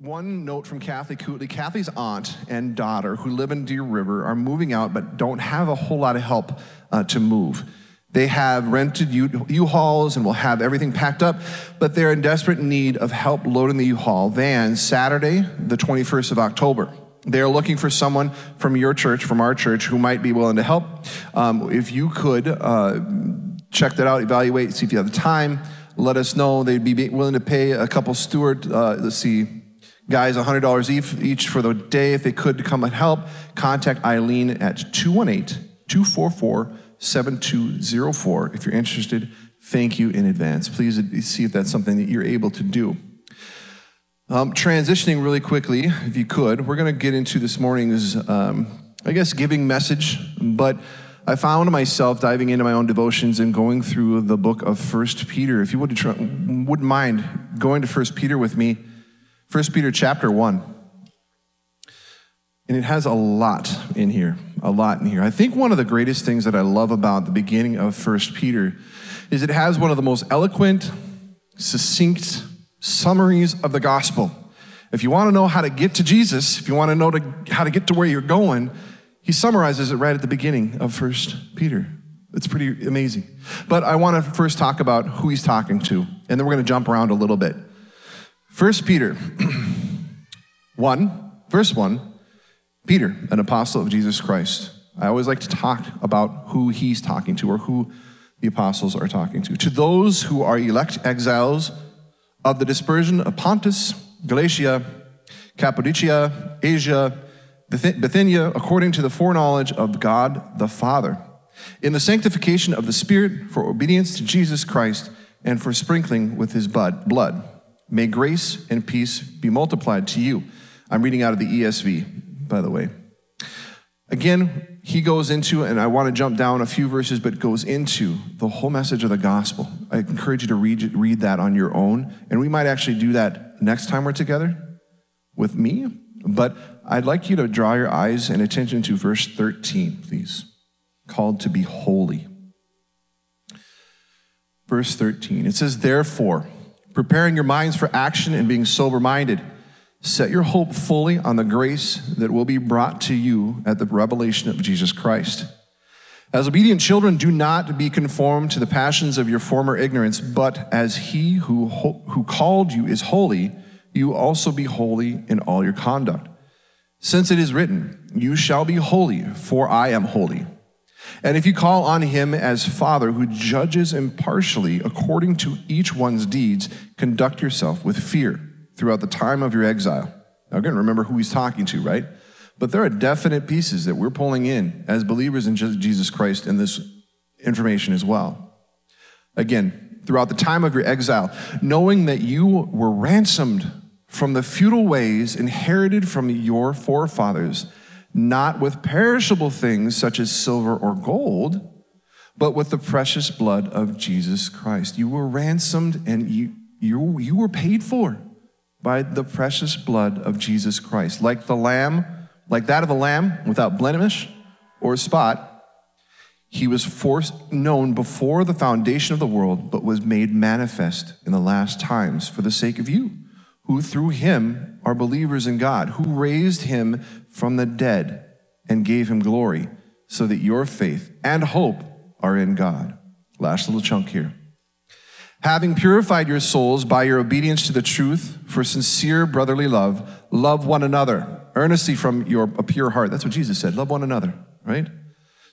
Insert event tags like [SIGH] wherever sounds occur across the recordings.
One note from Kathy Cootley Kathy's aunt and daughter, who live in Deer River, are moving out but don't have a whole lot of help uh, to move. They have rented U- U-Hauls and will have everything packed up, but they're in desperate need of help loading the U-Haul van Saturday, the 21st of October. They're looking for someone from your church, from our church, who might be willing to help. Um, if you could uh, check that out, evaluate, see if you have the time, let us know. They'd be willing to pay a couple steward, uh, let's see, guys $100 each, for the day if they could to come and help. Contact Eileen at 218 244 7204 if you're interested. Thank you in advance. Please see if that's something that you're able to do. Um, transitioning really quickly, if you could, we're going to get into this morning's, um, I guess, giving message, but I found myself diving into my own devotions and going through the book of First Peter. If you would, wouldn't mind going to First Peter with me, First Peter chapter 1. And it has a lot in here, a lot in here. I think one of the greatest things that I love about the beginning of First Peter is it has one of the most eloquent, succinct summaries of the gospel. If you want to know how to get to Jesus, if you want to know to, how to get to where you're going, he summarizes it right at the beginning of First Peter. It's pretty amazing. But I want to first talk about who he's talking to, and then we're going to jump around a little bit. First Peter [CLEARS THROAT] 1, verse 1, Peter, an apostle of Jesus Christ. I always like to talk about who he's talking to or who the apostles are talking to. To those who are elect exiles of the dispersion of Pontus, Galatia, Cappadocia, Asia, Bithynia, according to the foreknowledge of God the Father, in the sanctification of the Spirit for obedience to Jesus Christ and for sprinkling with his blood. May grace and peace be multiplied to you. I'm reading out of the ESV, by the way. Again, he goes into, and I want to jump down a few verses, but goes into the whole message of the gospel. I encourage you to read, read that on your own. And we might actually do that next time we're together with me. But I'd like you to draw your eyes and attention to verse 13, please. Called to be holy. Verse 13, it says, Therefore, preparing your minds for action and being sober minded, set your hope fully on the grace that will be brought to you at the revelation of Jesus Christ. As obedient children, do not be conformed to the passions of your former ignorance, but as he who, who called you is holy, you also be holy in all your conduct. Since it is written, You shall be holy, for I am holy. And if you call on him as Father who judges impartially according to each one's deeds, conduct yourself with fear throughout the time of your exile. Now, again, remember who he's talking to, right? But there are definite pieces that we're pulling in as believers in Jesus Christ in this information as well. Again, throughout the time of your exile, knowing that you were ransomed from the futile ways inherited from your forefathers, not with perishable things such as silver or gold, but with the precious blood of Jesus Christ. You were ransomed and you, you, you were paid for by the precious blood of Jesus Christ. Like the lamb, like that of a lamb without blemish or spot, he was forced, known before the foundation of the world, but was made manifest in the last times for the sake of you who through him are believers in God, who raised him from the dead and gave him glory, so that your faith and hope are in God. Last little chunk here. Having purified your souls by your obedience to the truth for sincere brotherly love, love one another earnestly from your a pure heart. That's what Jesus said. Love one another, right?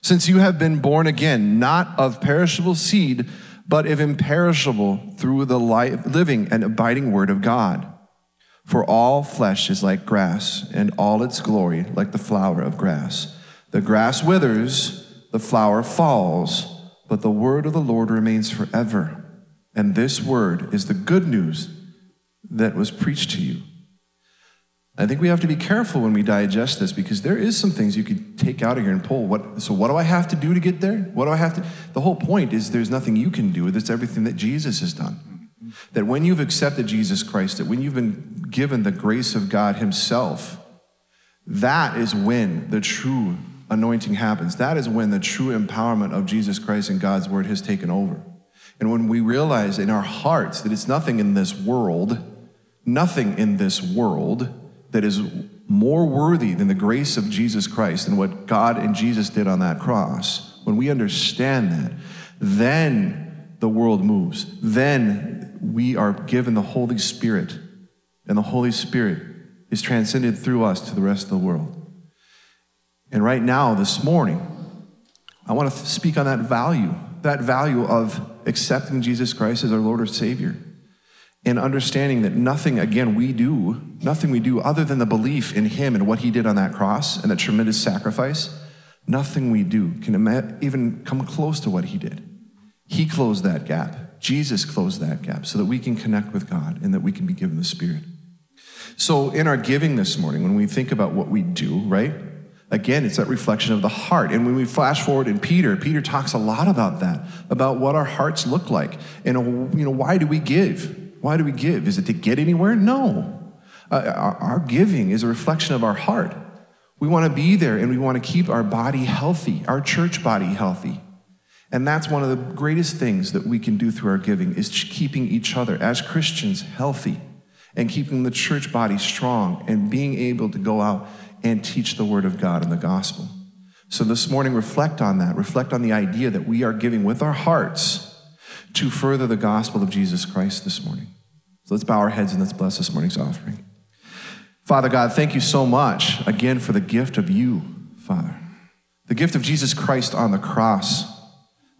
Since you have been born again, not of perishable seed, but of imperishable through the life, living and abiding word of God. For all flesh is like grass, and all its glory like the flower of grass. The grass withers, the flower falls, but the word of the Lord remains forever. And this word is the good news that was preached to you. I think we have to be careful when we digest this because there is some things you could take out of here and pull. What, so, what do I have to do to get there? What do I have to? The whole point is there's nothing you can do. It's everything that Jesus has done. That when you've accepted Jesus Christ, that when you've been given the grace of God Himself, that is when the true anointing happens. That is when the true empowerment of Jesus Christ and God's Word has taken over. And when we realize in our hearts that it's nothing in this world, nothing in this world that is more worthy than the grace of Jesus Christ and what God and Jesus did on that cross, when we understand that, then the world moves. Then we are given the Holy Spirit, and the Holy Spirit is transcended through us to the rest of the world. And right now, this morning, I want to speak on that value, that value of accepting Jesus Christ as our Lord or Savior and understanding that nothing, again, we do, nothing we do other than the belief in Him and what He did on that cross and that tremendous sacrifice, nothing we do can even come close to what He did. He closed that gap. Jesus closed that gap so that we can connect with God and that we can be given the Spirit. So, in our giving this morning, when we think about what we do, right? Again, it's that reflection of the heart. And when we flash forward in Peter, Peter talks a lot about that, about what our hearts look like. And, you know, why do we give? Why do we give? Is it to get anywhere? No. Uh, our, our giving is a reflection of our heart. We want to be there and we want to keep our body healthy, our church body healthy. And that's one of the greatest things that we can do through our giving is keeping each other as Christians healthy and keeping the church body strong and being able to go out and teach the word of God and the gospel. So this morning, reflect on that. Reflect on the idea that we are giving with our hearts to further the gospel of Jesus Christ this morning. So let's bow our heads and let's bless this morning's offering. Father God, thank you so much again for the gift of you, Father. The gift of Jesus Christ on the cross,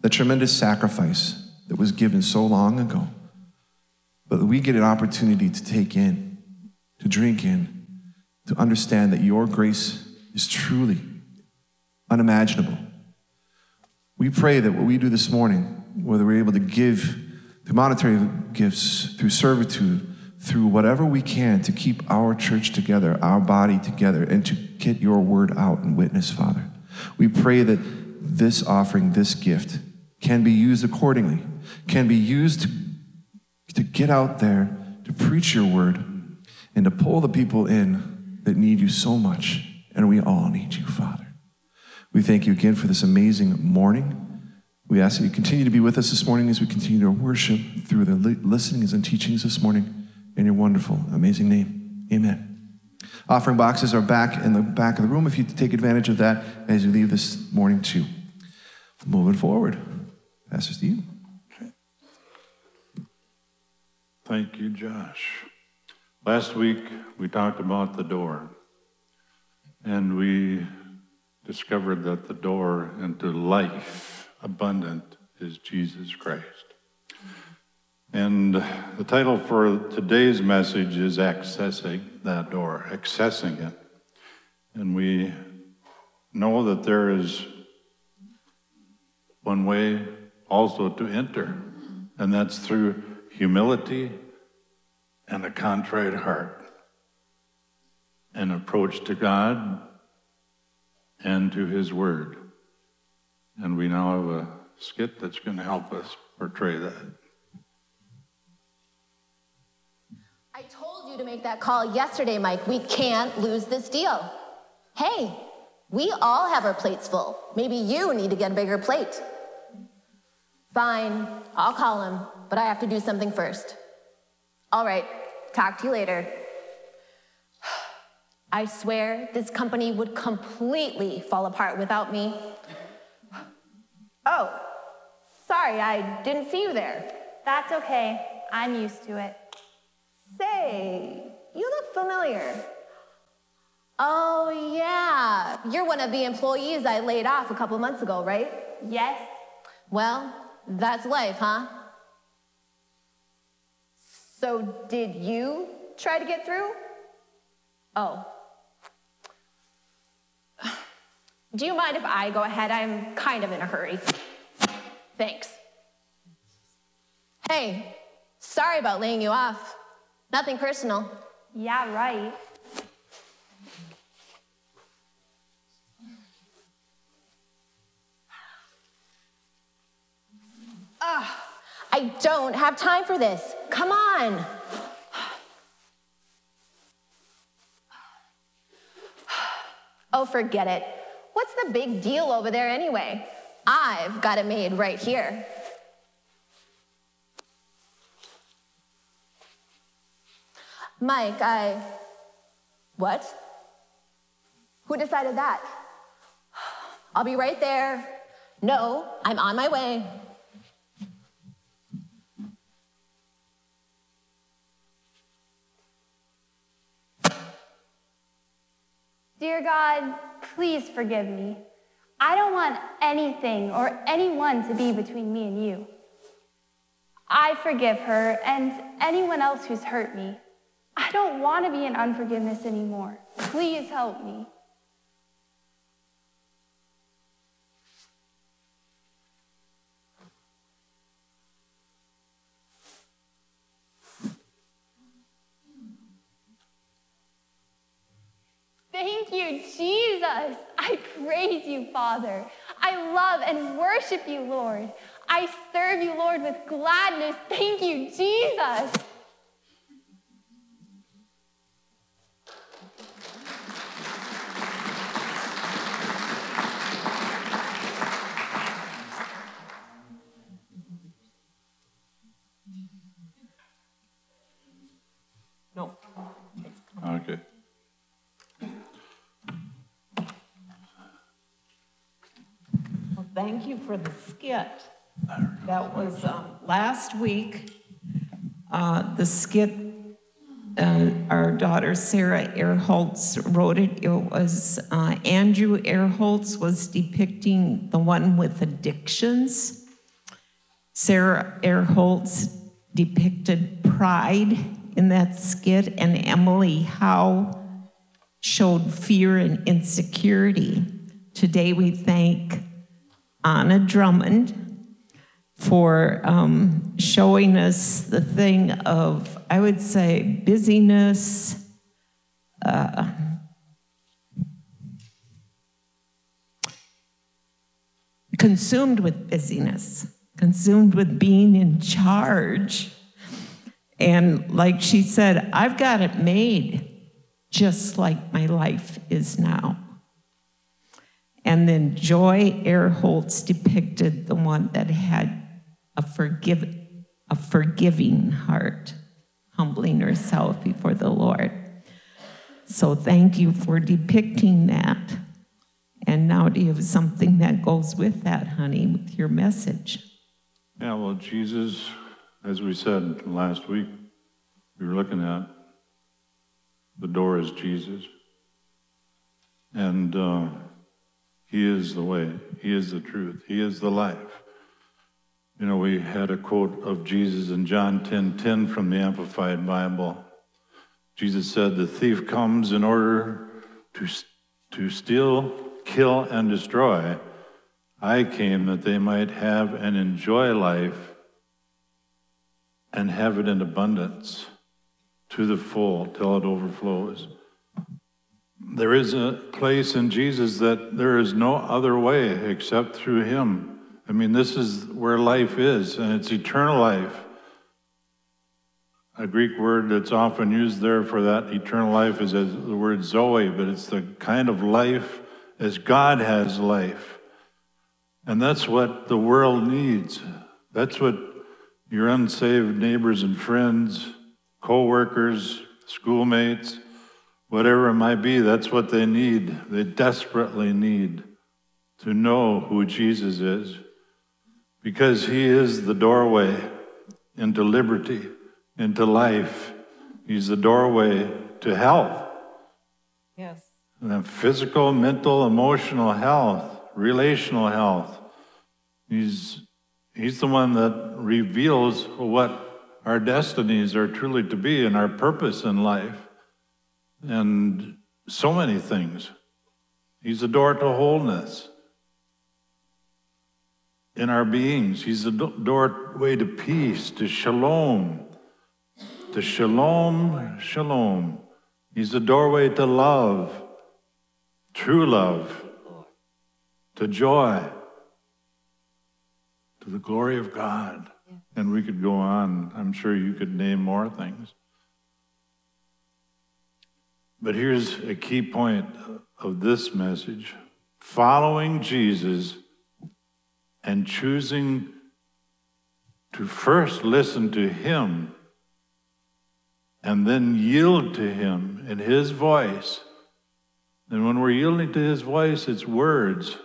the tremendous sacrifice that was given so long ago, but we get an opportunity to take in, to drink in, to understand that your grace is truly unimaginable. We pray that what we do this morning, whether we're able to give through monetary gifts, through servitude, through whatever we can to keep our church together, our body together, and to get your word out and witness, Father. We pray that this offering, this gift, can be used accordingly, can be used to, to get out there, to preach your word, and to pull the people in that need you so much, and we all need you, Father. We thank you again for this amazing morning. We ask that you continue to be with us this morning as we continue to worship through the listenings and teachings this morning in your wonderful, amazing name. Amen. Offering boxes are back in the back of the room if you take advantage of that as you leave this morning, too. Moving forward, Pastor Steve. Thank you, Josh. Last week, we talked about the door, and we discovered that the door into life abundant is Jesus Christ. And the title for today's message is Accessing That Door, Accessing It. And we know that there is one way also to enter, and that's through humility and a contrite heart, an approach to God and to His Word. And we now have a skit that's going to help us portray that. I told you to make that call yesterday, Mike. We can't lose this deal. Hey, we all have our plates full. Maybe you need to get a bigger plate. Fine, I'll call him, but I have to do something first. All right, talk to you later. I swear this company would completely fall apart without me. Oh, sorry, I didn't see you there. That's okay. I'm used to it. Say, you look familiar. Oh, yeah. You're one of the employees I laid off a couple months ago, right? Yes. Well, that's life, huh? So, did you try to get through? Oh. [SIGHS] Do you mind if I go ahead? I'm kind of in a hurry. Thanks. Hey, sorry about laying you off. Nothing personal. Yeah, right. Ugh. I don't have time for this. Come on. Oh, forget it. What's the big deal over there anyway? I've got it made right here. Mike, I. What? Who decided that? I'll be right there. No, I'm on my way. Dear God, please forgive me. I don't want anything or anyone to be between me and you. I forgive her and anyone else who's hurt me. I don't want to be in unforgiveness anymore. Please help me. Thank you, Jesus. I praise you, Father. I love and worship you, Lord. I serve you, Lord, with gladness. Thank you, Jesus. Thank you for the skit. That was um, last week. Uh, the skit, uh, our daughter Sarah Erholtz wrote it. It was uh, Andrew Erholtz was depicting the one with addictions. Sarah Erholtz depicted pride in that skit, and Emily Howe showed fear and insecurity. Today we thank Anna Drummond for um, showing us the thing of, I would say, busyness, uh, consumed with busyness, consumed with being in charge. And like she said, I've got it made just like my life is now. And then Joy Erholtz depicted the one that had a, forgive, a forgiving heart, humbling herself before the Lord. So thank you for depicting that. And now do you have something that goes with that, honey, with your message? Yeah, well, Jesus, as we said last week, we were looking at the door is Jesus. And uh, He is the way, He is the truth, He is the life. You know, we had a quote of Jesus in John 10 10 from the Amplified Bible. Jesus said, The thief comes in order to, to steal, kill, and destroy. I came that they might have and enjoy life and have it in abundance to the full till it overflows. There is a place in Jesus that there is no other way except through Him. I mean, this is where life is, and it's eternal life. A Greek word that's often used there for that eternal life is the word Zoe, but it's the kind of life as God has life. And that's what the world needs. That's what your unsaved neighbors and friends, co workers, schoolmates, whatever it might be, that's what they need. They desperately need to know who Jesus is because he is the doorway into liberty, into life. He's the doorway to health. Yes. And physical, mental, emotional health, relational health. He's, he's the one that reveals what our destinies are truly to be and our purpose in life. And so many things. He's the door to wholeness in our beings. He's the doorway to peace, to shalom, to shalom, shalom. He's the doorway to love, true love, to joy, to the glory of God. And we could go on. I'm sure you could name more things. But here's a key point of this message following Jesus and choosing to first listen to Him and then yield to Him in His voice. And when we're yielding to His voice, it's words.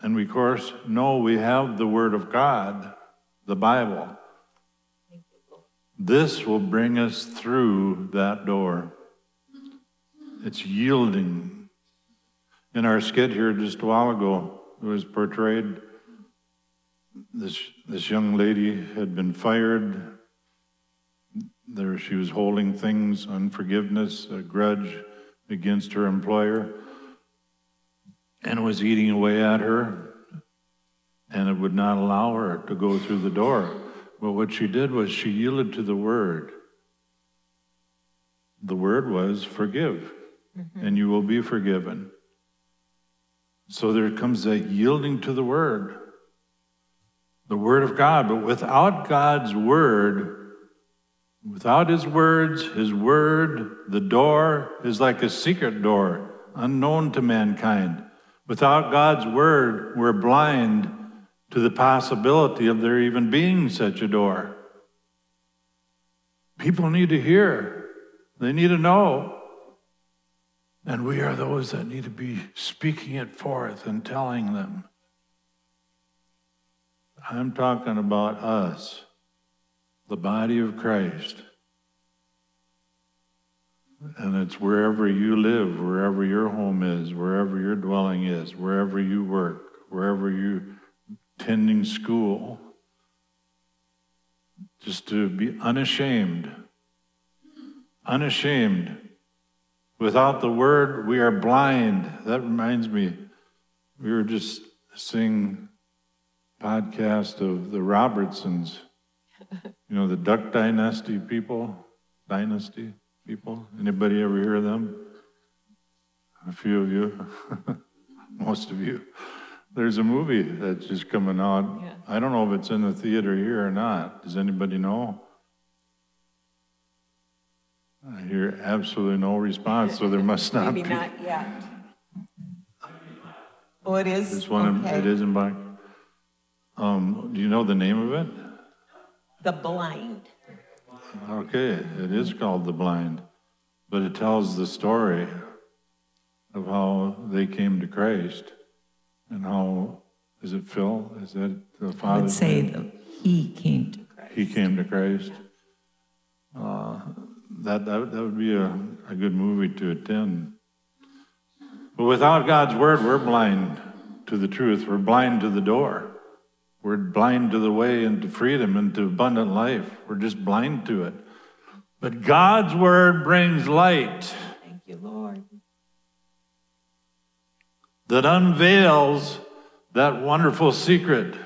And we, of course, know we have the Word of God, the Bible. This will bring us through that door. It's yielding. In our skit here just a while ago, it was portrayed this, this young lady had been fired. There she was holding things, unforgiveness, a grudge against her employer, and was eating away at her, and it would not allow her to go through the door. But what she did was she yielded to the word. The word was forgive, mm-hmm. and you will be forgiven. So there comes that yielding to the word, the word of God. But without God's word, without his words, his word, the door is like a secret door, unknown to mankind. Without God's word, we're blind to the possibility of there even being such a door. People need to hear, they need to know. And we are those that need to be speaking it forth and telling them. I'm talking about us, the body of Christ. And it's wherever you live, wherever your home is, wherever your dwelling is, wherever you work, wherever you attending school, just to be unashamed. Unashamed. Without the word, we are blind. That reminds me, we were just seeing podcast of the Robertsons. You know, the Duck Dynasty people, Dynasty people. Anybody ever hear of them? A few of you, [LAUGHS] most of you. There's a movie that's just coming out. Yeah. I don't know if it's in the theater here or not. Does anybody know? I hear absolutely no response, so there must not Maybe be. not yet. Oh, it is? This one, okay. it is in black. Um, do you know the name of it? The Blind. Okay, it is called The Blind, but it tells the story of how they came to Christ and how is it Phil? Is that the father? I would say that he came to Christ. He came to Christ. Uh, that, that that would be a, a good movie to attend. But without God's word, we're blind to the truth. We're blind to the door. We're blind to the way into freedom and to abundant life. We're just blind to it. But God's word brings light. Thank you, Lord. That unveils that wonderful secret.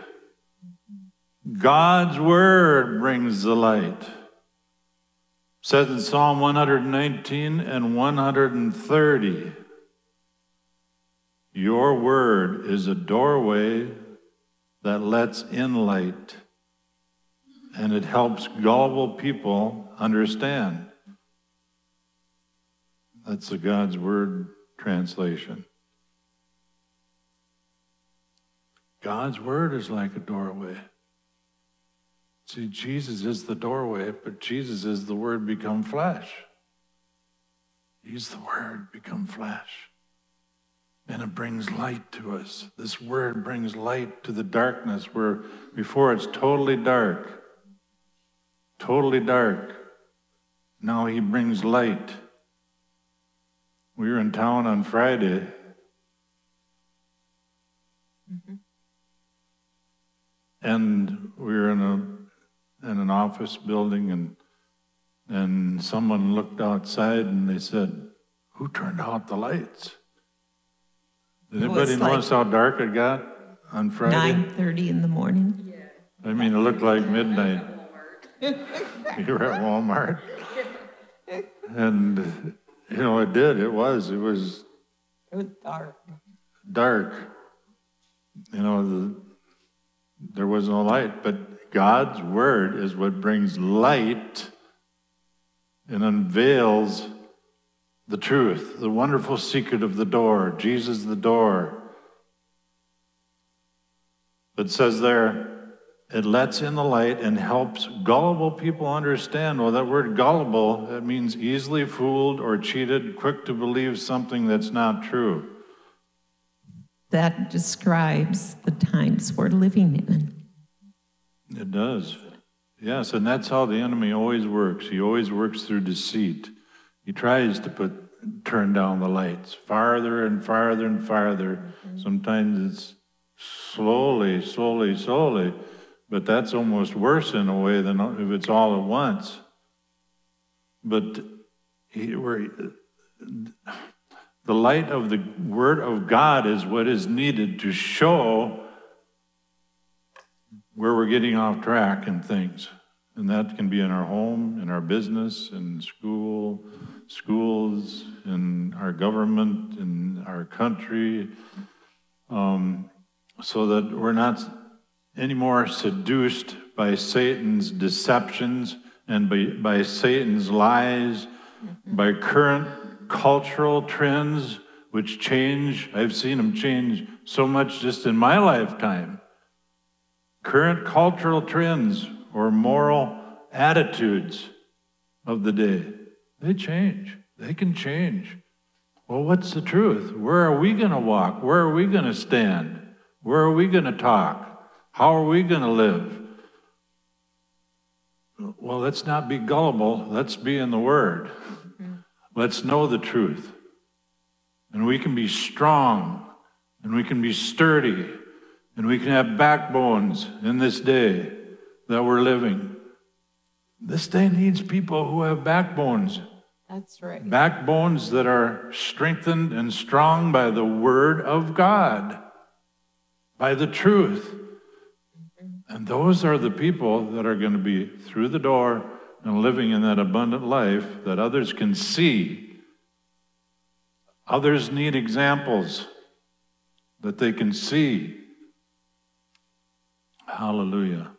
God's word brings the light. Says in Psalm 119 and 130 Your word is a doorway that lets in light and it helps gullible people understand. That's the God's Word translation. God's Word is like a doorway. See, Jesus is the doorway, but Jesus is the Word become flesh. He's the Word become flesh and it brings light to us. This word brings light to the darkness where before it's totally dark. Totally dark. Now he brings light. We were in town on Friday. And we were in a in an office building and and someone looked outside and they said, Who turned out the lights? Did anybody like notice how dark it got on Friday? Nine thirty in the morning. Yeah. I mean, it looked like midnight. [LAUGHS] you [LAUGHS] were at Walmart. And, you know, it did. It was. It was. It was dark. Dark. You know, the, there was no light, but God's word is what brings light and unveils the truth, the wonderful secret of the door, Jesus the door. It says there, it lets in the light and helps gullible people understand. Well, that word gullible, that means easily fooled or cheated, quick to believe something that's not true. That describes the times we're living in. It does. Yes, and that's how the enemy always works. He always works through deceit. He tries to put turn down the lights farther and farther and farther. Mm-hmm. Sometimes it's slowly, slowly, slowly but that's almost worse in a way than if it's all at once. But he, where, the light of the Word of God is what is needed to show where we're getting off track and things. And that can be in our home, in our business, in school, schools, in our government, in our country, um, so that we're not anymore seduced by Satan's deceptions and by, by Satan's lies, by current cultural trends which change. I've seen them change so much just in my lifetime. Current cultural trends or moral attitudes of the day, they change. They can change. Well, what's the truth? Where are we going to walk? Where are we going to stand? Where are we going to talk? How are we going to live? Well, let's not be gullible. Let's be in the Word. [LAUGHS] Mm-hmm. Let's know the truth. And we can be strong, and we can be sturdy, and we can have backbones in this day that we're living. This day needs people who have backbones. That's right. Backbones that are strengthened and strong by the Word of God, by the truth. And those are the people that are going to be through the door and living in that abundant life that others can see. Others need examples that they can see. Hallelujah.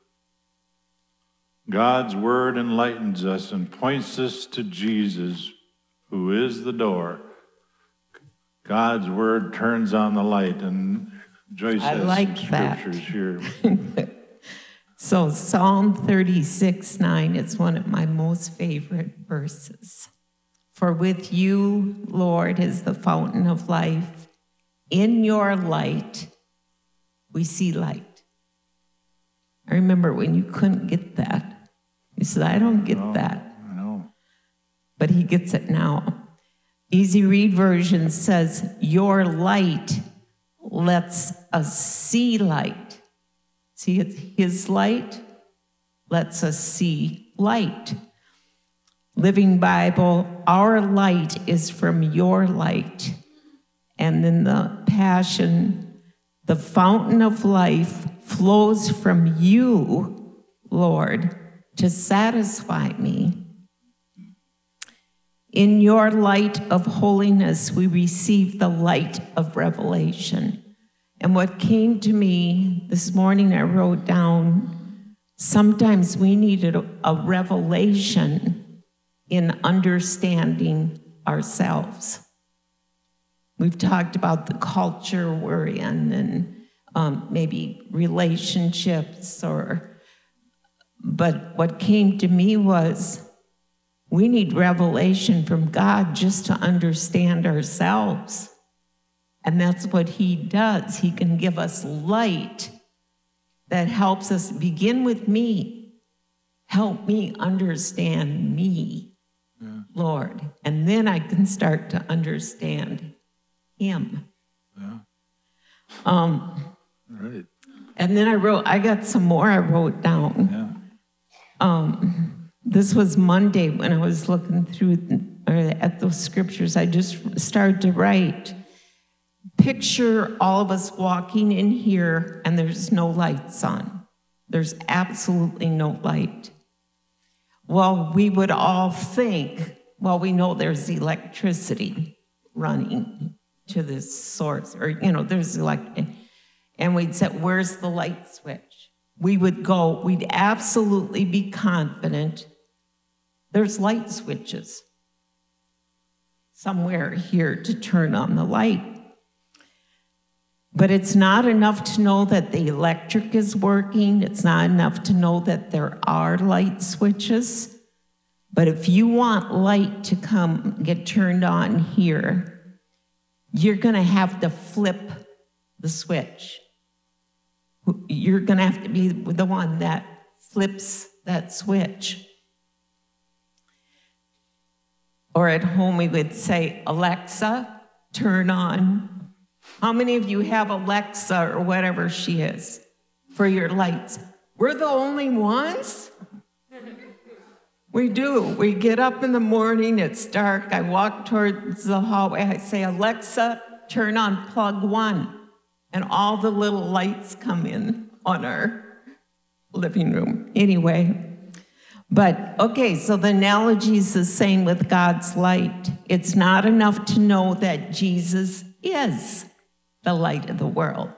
God's word enlightens us and points us to Jesus, who is the door. God's word turns on the light, and Joyce I has like scriptures that. here. [LAUGHS] So, Psalm 36 9 is one of my most favorite verses. For with you, Lord, is the fountain of life. In your light, we see light. I remember when you couldn't get that. You said, I don't get no, that. No. But he gets it now. Easy Read Version says, Your light lets us see light. See, it's His light lets us see light. Living Bible, our light is from your light. And then the passion, the fountain of life flows from you, Lord, to satisfy me. In your light of holiness, we receive the light of revelation. And what came to me this morning, I wrote down sometimes we needed a, revelation in understanding ourselves. We've talked about the culture we're in and um, maybe relationships or, but what came to me was we need revelation from God just to understand ourselves. And that's what he does. He can give us light that helps us begin with me. Help me understand me, yeah. Lord. And then I can start to understand him. Yeah. Um, right. And then I wrote, I got some more I wrote down. Yeah. Um, this was Monday when I was looking through at those scriptures. I just started to write. Picture all of us walking in here and there's no lights on. There's absolutely no light. Well, we would all think, well, we know there's electricity running to this source, or, you know, there's electricity. and we'd say, where's the light switch? We would go, we'd absolutely be confident there's light switches somewhere here to turn on the light. But it's not enough to know that the electric is working. It's not enough to know that there are light switches. But if you want light to come get turned on here, you're going to have to flip the switch. You're going to have to be the one that flips that switch. Or at home, we would say, Alexa, turn on. How many of you have Alexa or whatever she is for your lights? We're the only ones? We do. We get up in the morning, it's dark. I walk towards the hallway. I say, Alexa, turn on plug one. And all the little lights come in on our living room. Anyway, but okay, so the analogy is the same with God's light. It's not enough to know that Jesus is the light of the world.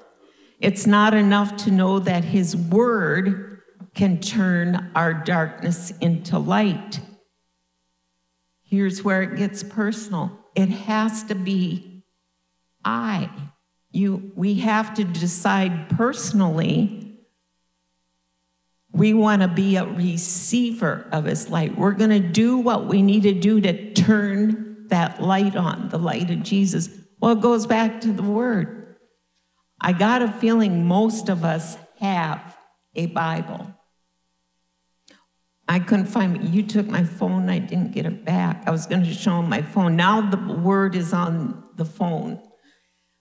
It's not enough to know that his word can turn our darkness into light. Here's where it gets personal. It has to be I. You we have to decide personally we want to be a receiver of his light. We're going to do what we need to do to turn that light on, the light of Jesus. Well, it goes back to the word. I got a feeling most of us have a Bible. I couldn't find it. You took my phone, I didn't get it back. I was going to show him my phone. Now the word is on the phone.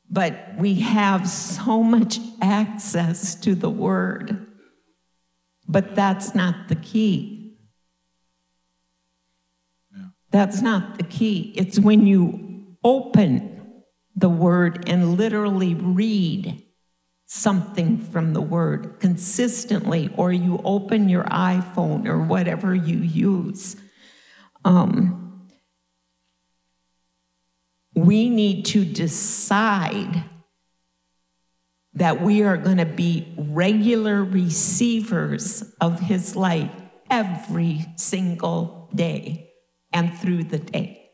But we have so much access to the word but that's not the key. Yeah. That's not the key. It's when you open the word and literally read something from the word consistently, or you open your iPhone or whatever you use. Um, we need to decide that we are going to be regular receivers of His light every single day and through the day.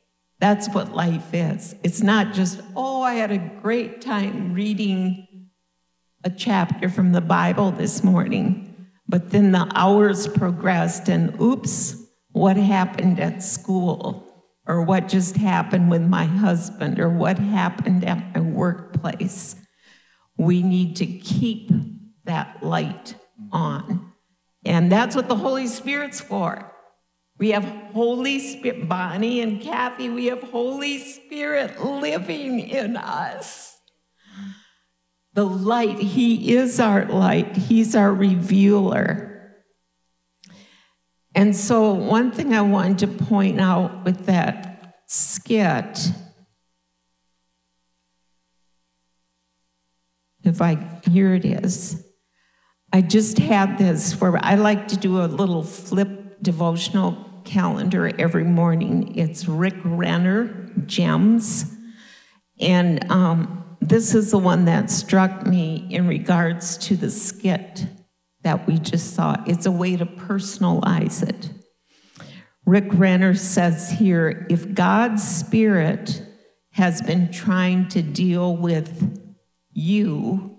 That's what life is. It's not just, oh, I had a great time reading a chapter from the Bible this morning, but then the hours progressed and oops, what happened at school? Or what just happened with my husband? Or what happened at my workplace? we need to keep that light on. And that's what the Holy Spirit's for. We have Holy Spirit, Bonnie and Kathy, we have Holy Spirit living in us. The light, He is our light, He's our revealer. And so, one thing I wanted to point out with that skit if I, here it is. I just had this where I like to do a little flip devotional calendar every morning. It's Rick Renner, Gems. And um, this is the one that struck me in regards to the skit that we just saw. It's a way to personalize it. Rick Renner says here if God's Spirit has been trying to deal with you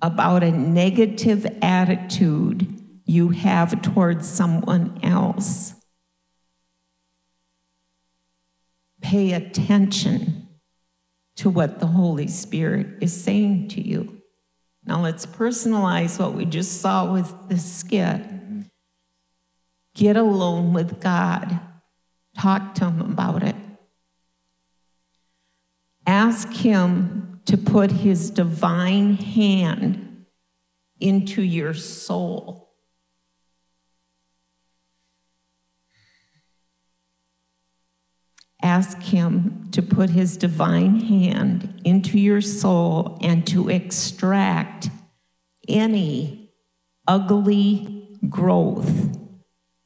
about a negative attitude you have towards someone else. Pay attention to what the Holy Spirit is saying to you. Now let's personalize what we just saw with the skit. Get alone with God. Talk to Him about it. Ask Him to put his divine hand into your soul. Ask him to put his divine hand into your soul and to extract any ugly growth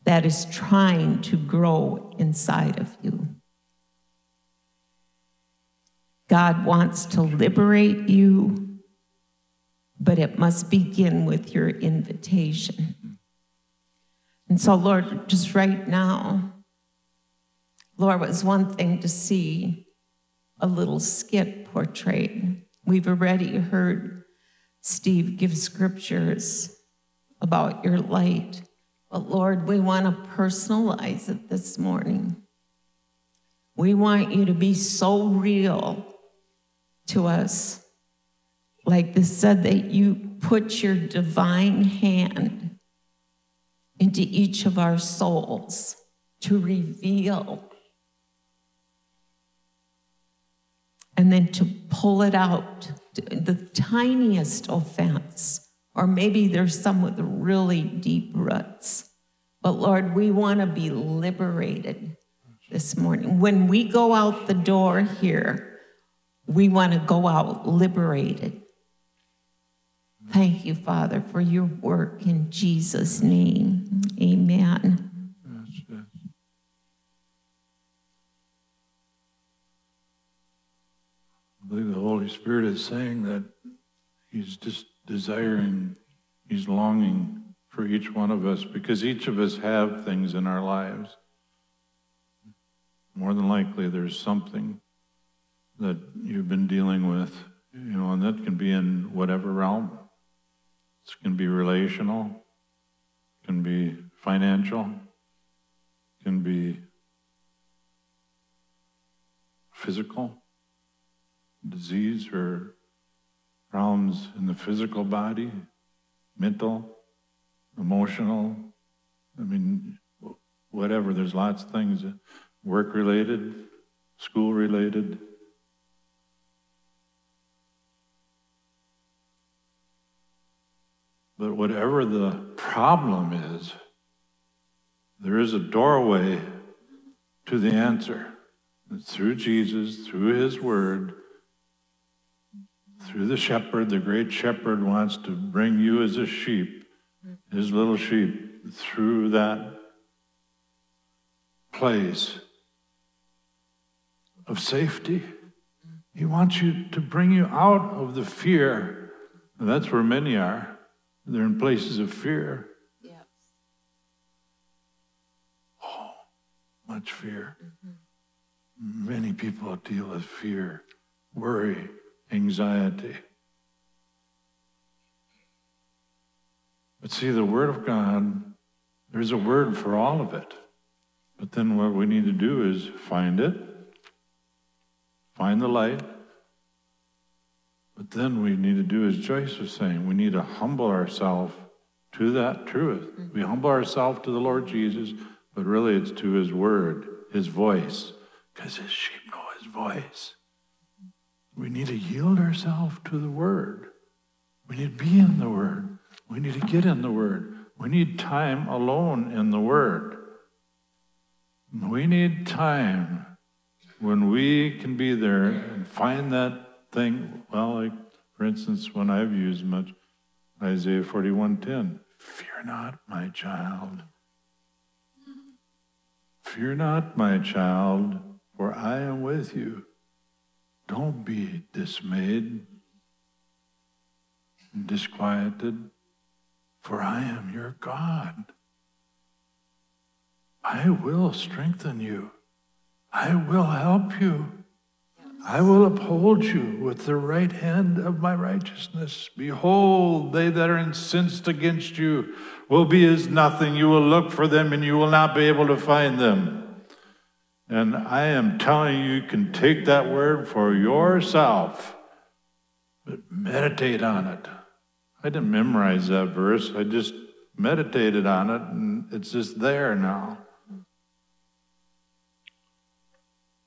that is trying to grow inside of you. God wants to liberate you, but it must begin with your invitation. And so, Lord, just right now, It was one thing to see a little skit portrayed. We've already heard Steve give scriptures about your light. But Lord, we want to personalize it this morning. We want you to be so real to us. Like this said, that you put your divine hand into each of our souls to reveal and then to pull it out, the tiniest offense, or maybe there's some with really deep roots. But Lord, we want to be liberated this morning. When we go out the door here, we want to go out liberated. Thank you, Father, for your work in Jesus' name. Amen. I believe the Holy Spirit is saying that He's just desiring, He's longing for each one of us because each of us have things in our lives. More than likely, there's something that you've been dealing with, you know, and that can be in whatever realm. It can be relational, can be financial, can be physical disease or problems in the physical body, mental, emotional. I mean, whatever. There's lots of things work related, school related. But whatever the problem is, there is a doorway to the answer. It's through Jesus, through His Word, through the shepherd, the great shepherd wants to bring you as a sheep, his little sheep, through that place of safety. He wants you to bring you out of the fear. And that's where many are. They're in places of fear. Yes. Oh, much fear. Mm-hmm. Many people deal with fear, worry, anxiety. But see, the Word of God, there's a word for all of it. But then what we need to do is find it, find the light. But then we need to do, as Joyce was saying, we need to humble ourselves to that truth. Mm-hmm. We humble ourselves to the Lord Jesus, but really it's to His Word, His voice, because His sheep know His voice. We need to yield ourselves to the Word. We need to be in the Word. We need to get in the Word. We need time alone in the Word. We need time when we can be there and find that thing. Well, like for instance, when I've used much Isaiah 41:10, fear not, my child. Fear not, my child, for I am with you. Don't be dismayed disquieted, for I am your God. I will strengthen you. I will help you. I will uphold you with the right hand of my righteousness. Behold, they that are incensed against you will be as nothing. You will look for them and you will not be able to find them. And I am telling you, you can take that word for yourself, but meditate on it. I didn't memorize that verse, I just meditated on it, and it's just there now.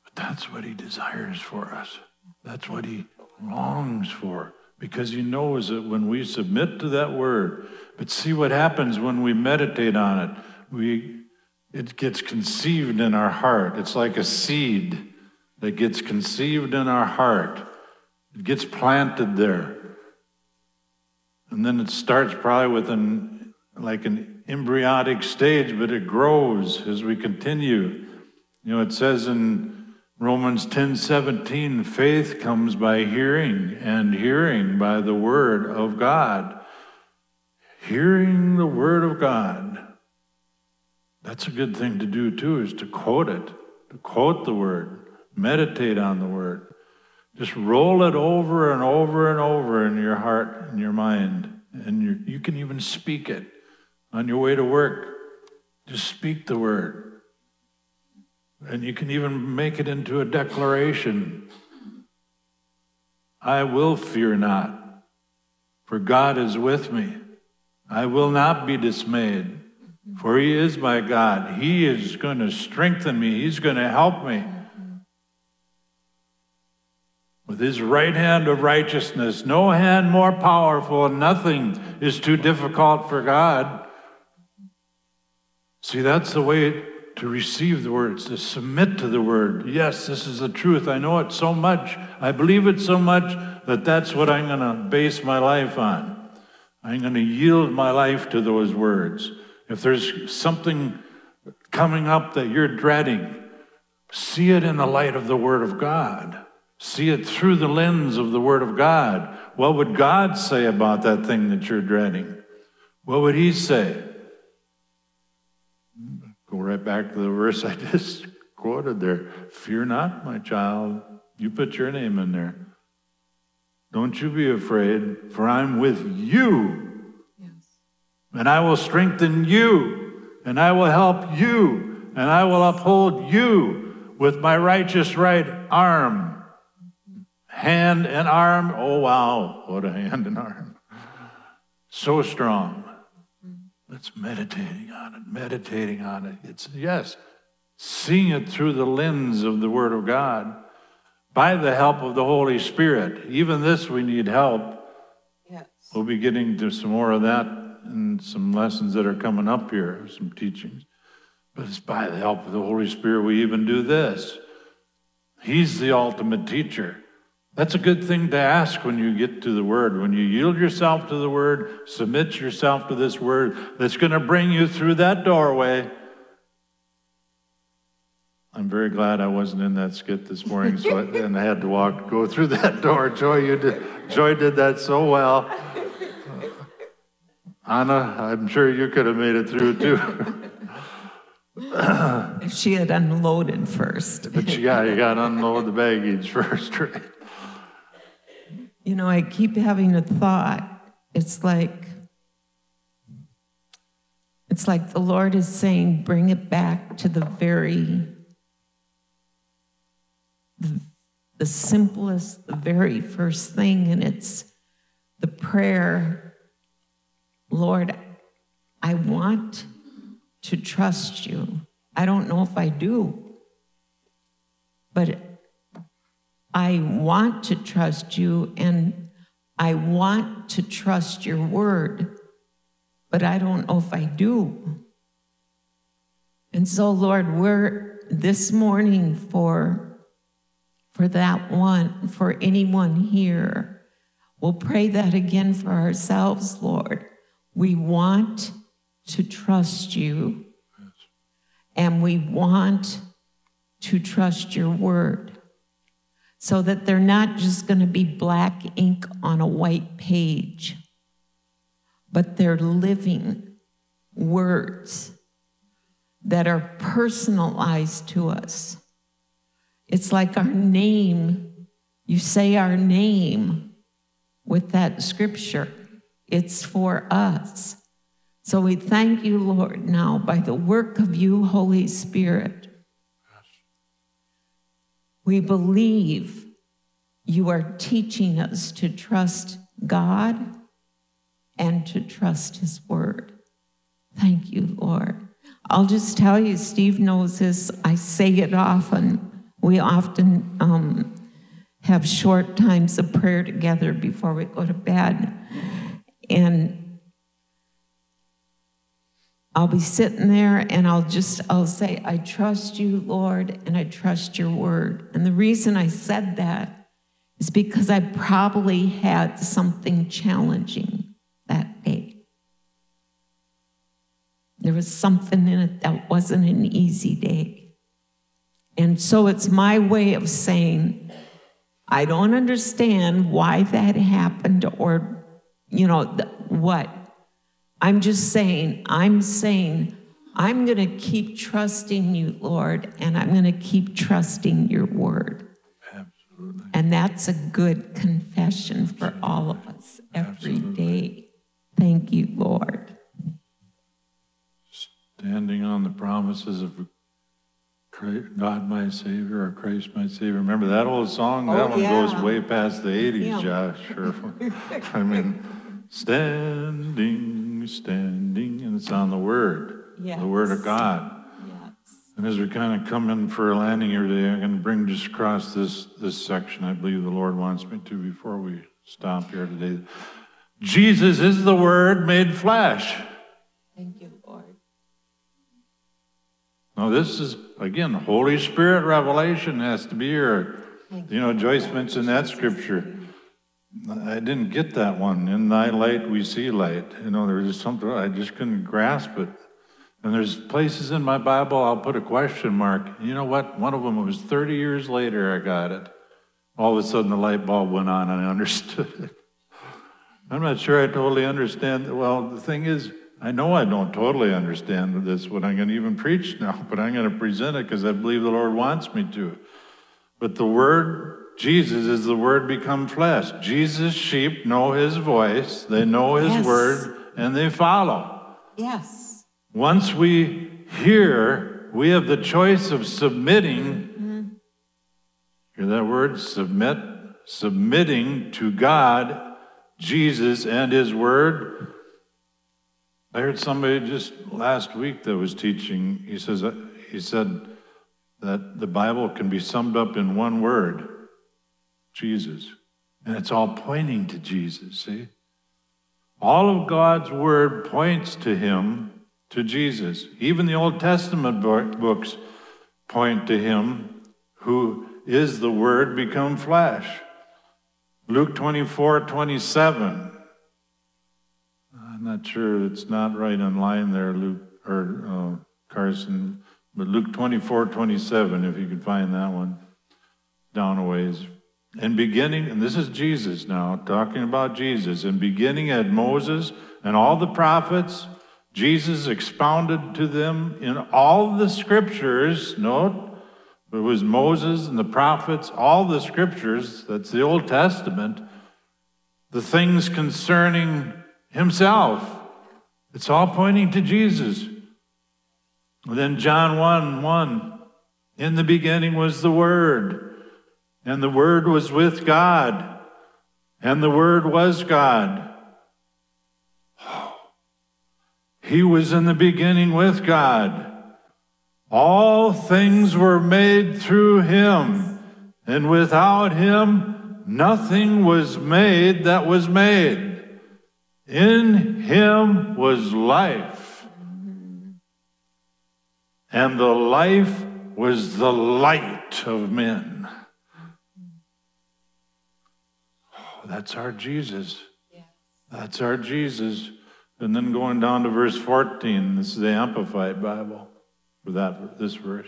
But that's what he desires for us. That's what he longs for because he knows that when we submit to that word, but see what happens when we meditate on it. We it gets conceived in our heart. It's like a seed that gets conceived in our heart. It gets planted there. And then it starts probably with an like an embryonic stage, but it grows as we continue. You know, it says in Romans 10 17, faith comes by hearing, and hearing by the word of God. Hearing the word of God. That's a good thing to do too, is to quote it, to quote the word, meditate on the word, Just roll it over and over and over in your heart and your mind. And you you can even speak it on your way to work. Just speak the word. And you can even make it into a declaration I will fear not, for God is with me. I will not be dismayed, for He is my God. He is going to strengthen me, He's going to help me. With His right hand of righteousness, no hand more powerful, nothing is too difficult for God. See, that's the way to receive the words, to submit to the word. Yes, this is the truth. I know it so much. I believe it so much that that's what I'm going to base my life on. I'm going to yield my life to those words. If there's something coming up that you're dreading, see it in the light of the Word of God. See it through the lens of the Word of God. What would God say about that thing that you're dreading? What would He say? Go right back to the verse I [LAUGHS] just quoted there. Fear not, my child. You put your name in there. Don't you be afraid, for I'm with you. And I will strengthen you, and I will help you, and I will uphold you with my righteous right arm. Hand and arm. Oh, wow. What a hand and arm. So strong. It's meditating on it, meditating on it. It's, yes, seeing it through the lens of the Word of God by the help of the Holy Spirit. Even this, we need help. Yes. We'll be getting to some more of that in some lessons that are coming up here, some teachings. But it's by the help of the Holy Spirit we even do this. He's the ultimate teacher. That's a good thing to ask when you get to the Word. When you yield yourself to the Word, submit yourself to this Word that's going to bring you through that doorway. I'm very glad I wasn't in that skit this morning, so I, and I had to walk, go through that door. Joy, you did, Joy did that so well. Anna, I'm sure you could have made it through too. [LAUGHS] [CLEARS THROAT] if she had unloaded first. but you got you got to unload the baggage first, right? You know, I keep having a thought. It's like, it's like the Lord is saying, bring it back to the very, the, the simplest, the very first thing, and it's the prayer, Lord, I want to trust you. I don't know if I do, but I want to trust you and I want to trust your word, but I don't know if I do. And so, Lord, we're this morning for, for that one, for anyone here. We'll pray that again for ourselves, Lord. We want to trust you, and we want to trust your word so that they're not just going to be black ink on a white page, but they're living words that are personalized to us. It's like our name, you say our name with that scripture, it's for us. So we thank you, Lord, now by the work of you, Holy Spirit we believe you are teaching us to trust God and to trust His Word. Thank you, Lord. I'll just tell you, Steve knows this. I say it often. We often um, have short times of prayer together before we go to bed. And I'll be sitting there and I'll just, I'll say, I trust you, Lord, and I trust your word. And the reason I said that is because I probably had something challenging that day. There was something in it that wasn't an easy day. And so it's my way of saying, I don't understand why that happened or, you know, what. I'm just saying, I'm saying, I'm going to keep trusting you, Lord, and I'm going to keep trusting your word. Absolutely. And that's a good confession for all of us every day. Thank you, Lord. Standing on the promises of God my Savior or Christ my Savior. Remember that old song? Oh, that one yeah. goes way past the 80s, Yeah. Josh. Sure. I mean, standing, standing, and it's on the Word, the Word of God. Yes. And as we kind of come in for a landing here today, I'm going to bring just across this, this section I believe the Lord wants me to before we stop here today. Jesus is the Word made flesh. Thank you, Lord. Now, this is, again, Holy Spirit revelation has to be here. You know, Joyce mentioned that scripture. I didn't get that one. In thy light we see light. You know, there was just something, I just couldn't grasp it. And there's places in my Bible I'll put a question mark. You know what? One of them was 30 years later I got it. All of a sudden the light bulb went on and I understood it. I'm not sure I totally understand. Well, the thing is, I know I don't totally understand this, what I'm going to even preach now, [LAUGHS] but I'm going to present it because I believe the Lord wants me to. But the Word, Jesus, is the Word become flesh. Jesus' sheep know His voice, they know His Yes. Word, and they follow. Yes. Once we hear, we have the choice of submitting. Mm-hmm. Hear that word? Submit. Submitting to God, Jesus, and His Word. I heard somebody just last week that was teaching. He says uh, he said that the Bible can be summed up in one word, Jesus, and it's all pointing to Jesus. See, all of God's Word points to Him, to Jesus. Even the Old Testament books point to Him, who is the Word become flesh. Luke 24, 27. I'm not sure it's not right in line there, Luke or uh, Carson, but Luke 24, 27, if you could find that one down a ways. And beginning, and this is Jesus now, talking about Jesus, and beginning at Moses and all the prophets, Jesus expounded to them in all the scriptures, note, it was Moses and the prophets, all the scriptures, that's the Old Testament, the things concerning himself. It's all pointing to Jesus. And then John 1 1, in the beginning was the Word, and the Word was with God, and the Word was God. He was in the beginning with God. All things were made through him, and without him, nothing was made that was made. In him was life, and the life was the light of men. Oh, that's our Jesus. That's our Jesus. And then going down to verse 14, this is the Amplified Bible for that this verse.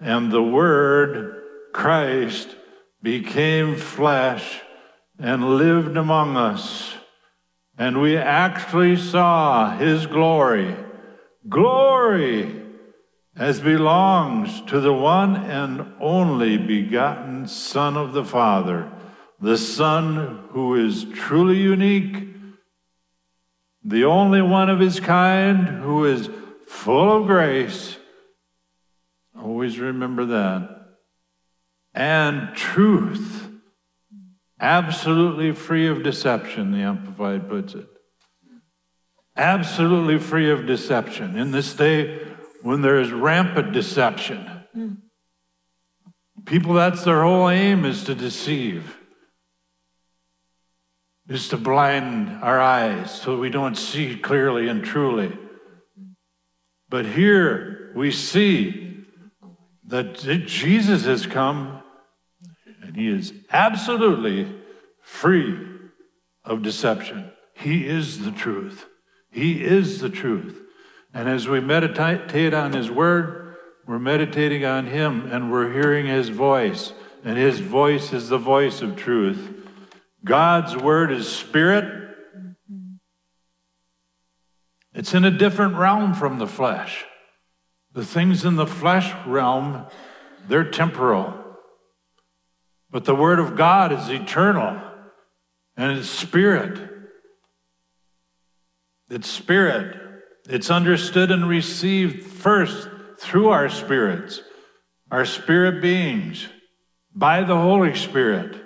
And the Word, Christ, became flesh and lived among us. And we actually saw his glory. Glory as belongs to the one and only begotten Son of the Father, the Son who is truly unique, the only one of his kind who is full of grace. Always remember that. And truth. Absolutely free of deception, the Amplified puts it. Absolutely free of deception. In this day when there is rampant deception, hmm. people, that's their whole aim is to deceive, is to blind our eyes so we don't see clearly and truly. But here we see that Jesus has come and he is absolutely free of deception. He is the truth. He is the truth. And as we meditate on his word, we're meditating on him and we're hearing his voice. And his voice is the voice of truth. God's word is spirit. It's in a different realm from the flesh. The things in the flesh realm, they're temporal. But the Word of God is eternal and it's spirit. It's spirit. It's understood and received first through our spirits, our spirit beings, by the Holy Spirit,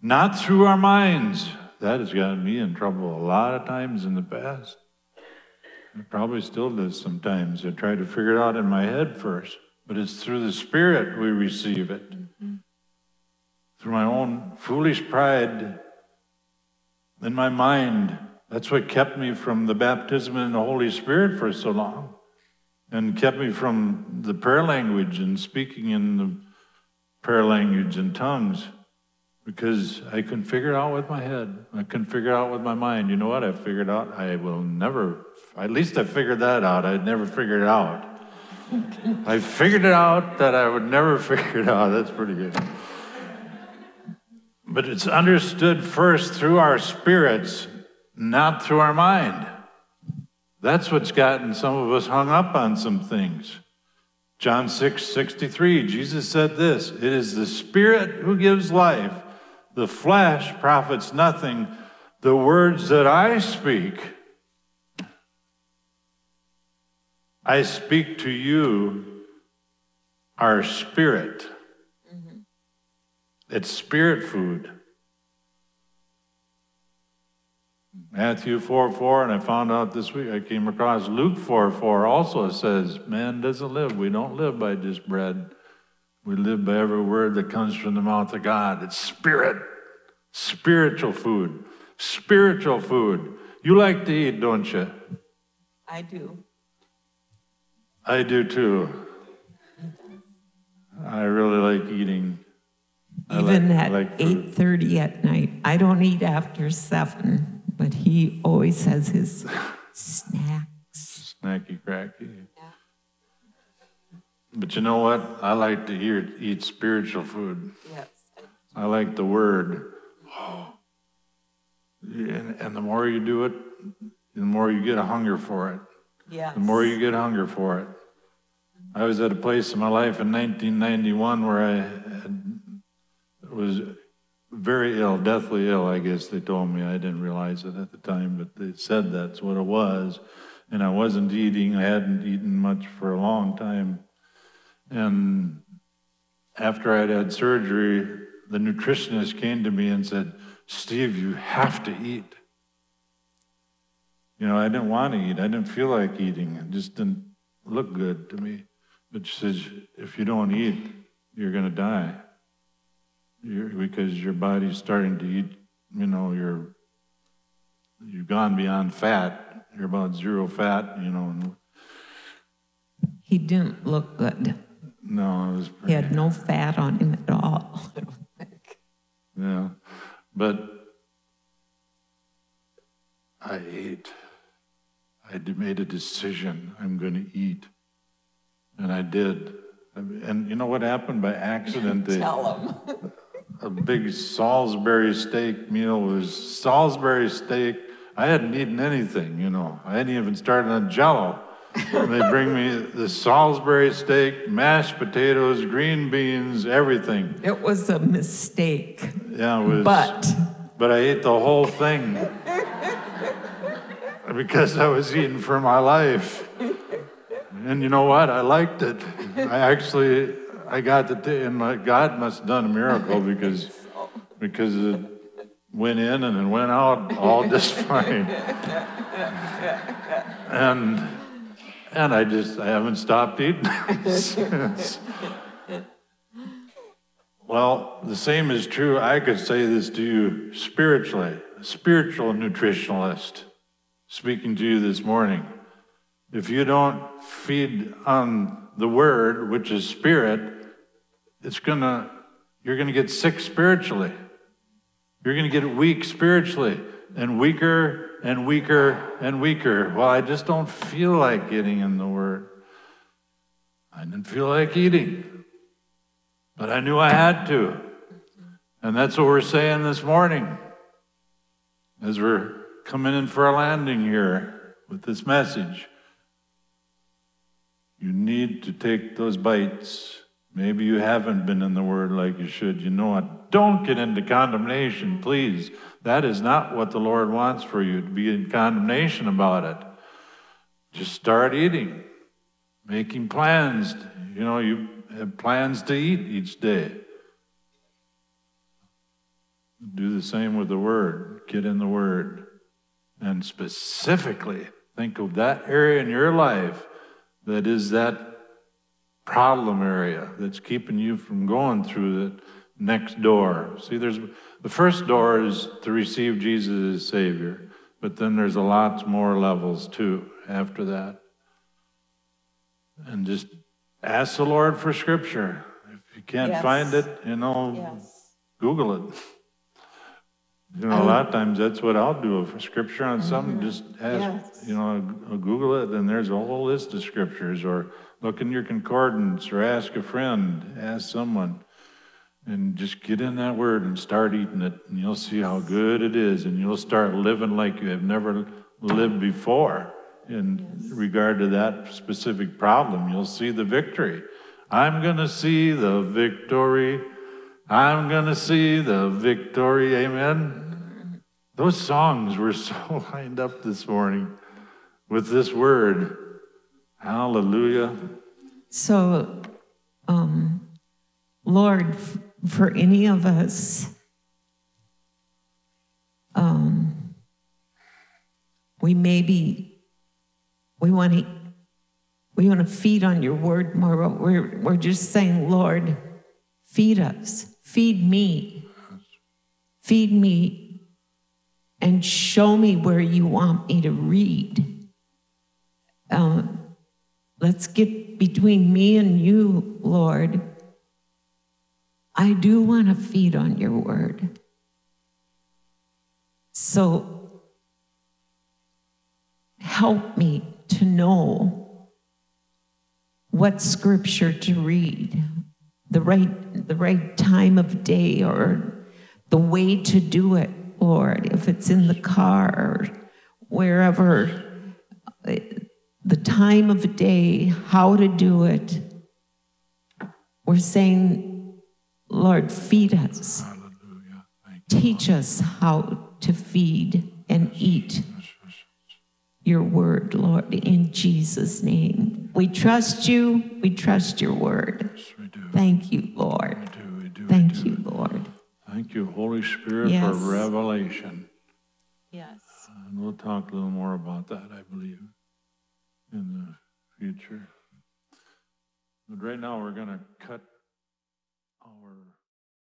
not through our minds. That has gotten me in trouble a lot of times in the past. It probably still does sometimes. I try to figure it out in my head first, but it's through the Spirit we receive it. Mm-hmm. Through my own foolish pride in my mind. That's what kept me from the baptism in the Holy Spirit for so long and kept me from the prayer language and speaking in the prayer language and tongues because I couldn't figure it out with my head. I couldn't figure it out with my mind. You know what? I figured out I will never at least I figured that out. I'd never figured it out. [LAUGHS] I figured it out that I would never [LAUGHS] figure it out. That's pretty good. But it's understood first through our spirits, not through our mind. That's what's gotten some of us hung up on some things. John 6 63, Jesus said this It is the Spirit who gives life, the flesh profits nothing. The words that I speak, I speak to you our spirit. Mm-hmm. It's spirit food. Matthew 4 4, and I found out this week, I came across Luke 4 4 also says, Man doesn't live, we don't live by just bread. We live by every word that comes from the mouth of God. It's spirit, spiritual food, spiritual food. You like to eat, don't you? I do. I do too. I really like eating. Even like, at like 8.30 at night. I don't eat after 7, but he always has his [LAUGHS] snacks. Snacky cracky. Yeah. But you know what? I like to hear, eat spiritual food. Yes. I like the word. And, and the more you do it, the more you get a hunger for it. Yes. The more you get hunger for it. I was at a place in my life in 1991 where I had, was very ill, deathly ill, I guess they told me. I didn't realize it at the time, but they said that's what it was. And I wasn't eating, I hadn't eaten much for a long time. And after I'd had surgery, the nutritionist came to me and said, Steve, you have to eat. You know, I didn't want to eat. I didn't feel like eating. It just didn't look good to me. But she says, if you don't eat, you're going to die. You're, because your body's starting to eat, you know, you're, you've gone beyond fat. You're about zero fat, you know. He didn't look good. No, it was pretty, He had no fat on him at all. [LAUGHS] yeah. But I ate. I made a decision. I'm going to eat. And I did. And you know what happened by accident? [LAUGHS] Tell them. [LAUGHS] a big Salisbury steak meal was Salisbury steak. I hadn't eaten anything, you know. I hadn't even started on jello. [LAUGHS] they bring me the Salisbury steak, mashed potatoes, green beans, everything. It was a mistake. Yeah, it was. But. But I ate the whole thing because I was eating for my life. And you know what? I liked it. I actually, I got the, t- and my, God must have done a miracle because, because it went in and it went out all just fine. And, and I just, I haven't stopped eating since. Well, the same is true. I could say this to you spiritually, spiritual nutritionalist speaking to you this morning. If you don't feed on the word, which is spirit, it's gonna you're gonna get sick spiritually. You're gonna get weak spiritually and weaker and weaker and weaker. Well, I just don't feel like getting in the word. I didn't feel like eating, but I knew I had to. And that's what we're saying this morning as we're coming in for a landing here with this message. You need to take those bites Maybe you haven't been in the Word like you should. You know it. Don't get into condemnation, please. That is not what the Lord wants for you to be in condemnation about it. Just start eating, making plans. You know, you have plans to eat each day. Do the same with the Word. Get in the Word. And specifically, think of that area in your life that is that problem area that's keeping you from going through the next door. See, there's the first door is to receive Jesus as Savior, but then there's a lot more levels too after that. And just ask the Lord for scripture. If you can't Yes. find it, you know, Yes. Google it. You know, a um, lot of times that's what I'll do. If a scripture on something, mm-hmm. just ask, Yes. you know, I'll Google it, and there's a whole list of scriptures. Or look in your concordance, or ask a friend, ask someone, and just get in that word and start eating it, and you'll see how good it is, and you'll start living like you have never lived before in regard to that specific problem. You'll see the victory. I'm going to see the victory. I'm going to see the victory. Amen. Those songs were [LAUGHS] so lined up this morning with this word. Hallelujah. So, um, Lord, for any of us, um, we maybe we want to we want to feed on your word more. We're we're just saying, Lord, feed us, feed me, feed me, and show me where you want me to read. Um, Let's get between me and you, Lord. I do want to feed on your word. So help me to know what scripture to read, the right, the right time of day or the way to do it, Lord, if it's in the car or wherever the time of day, how to do it. We're saying, Lord, feed us. Hallelujah. Thank you. Teach us how to feed and eat your word, Lord, in Jesus' name. We trust you. We trust your word. Yes, we do. Thank you, Lord. We do. We do. we Thank do. you, Lord. Thank you, Holy Spirit, Yes. for revelation. Yes. And we'll talk a little more about that, I believe, in the future. But right now, we're going to cut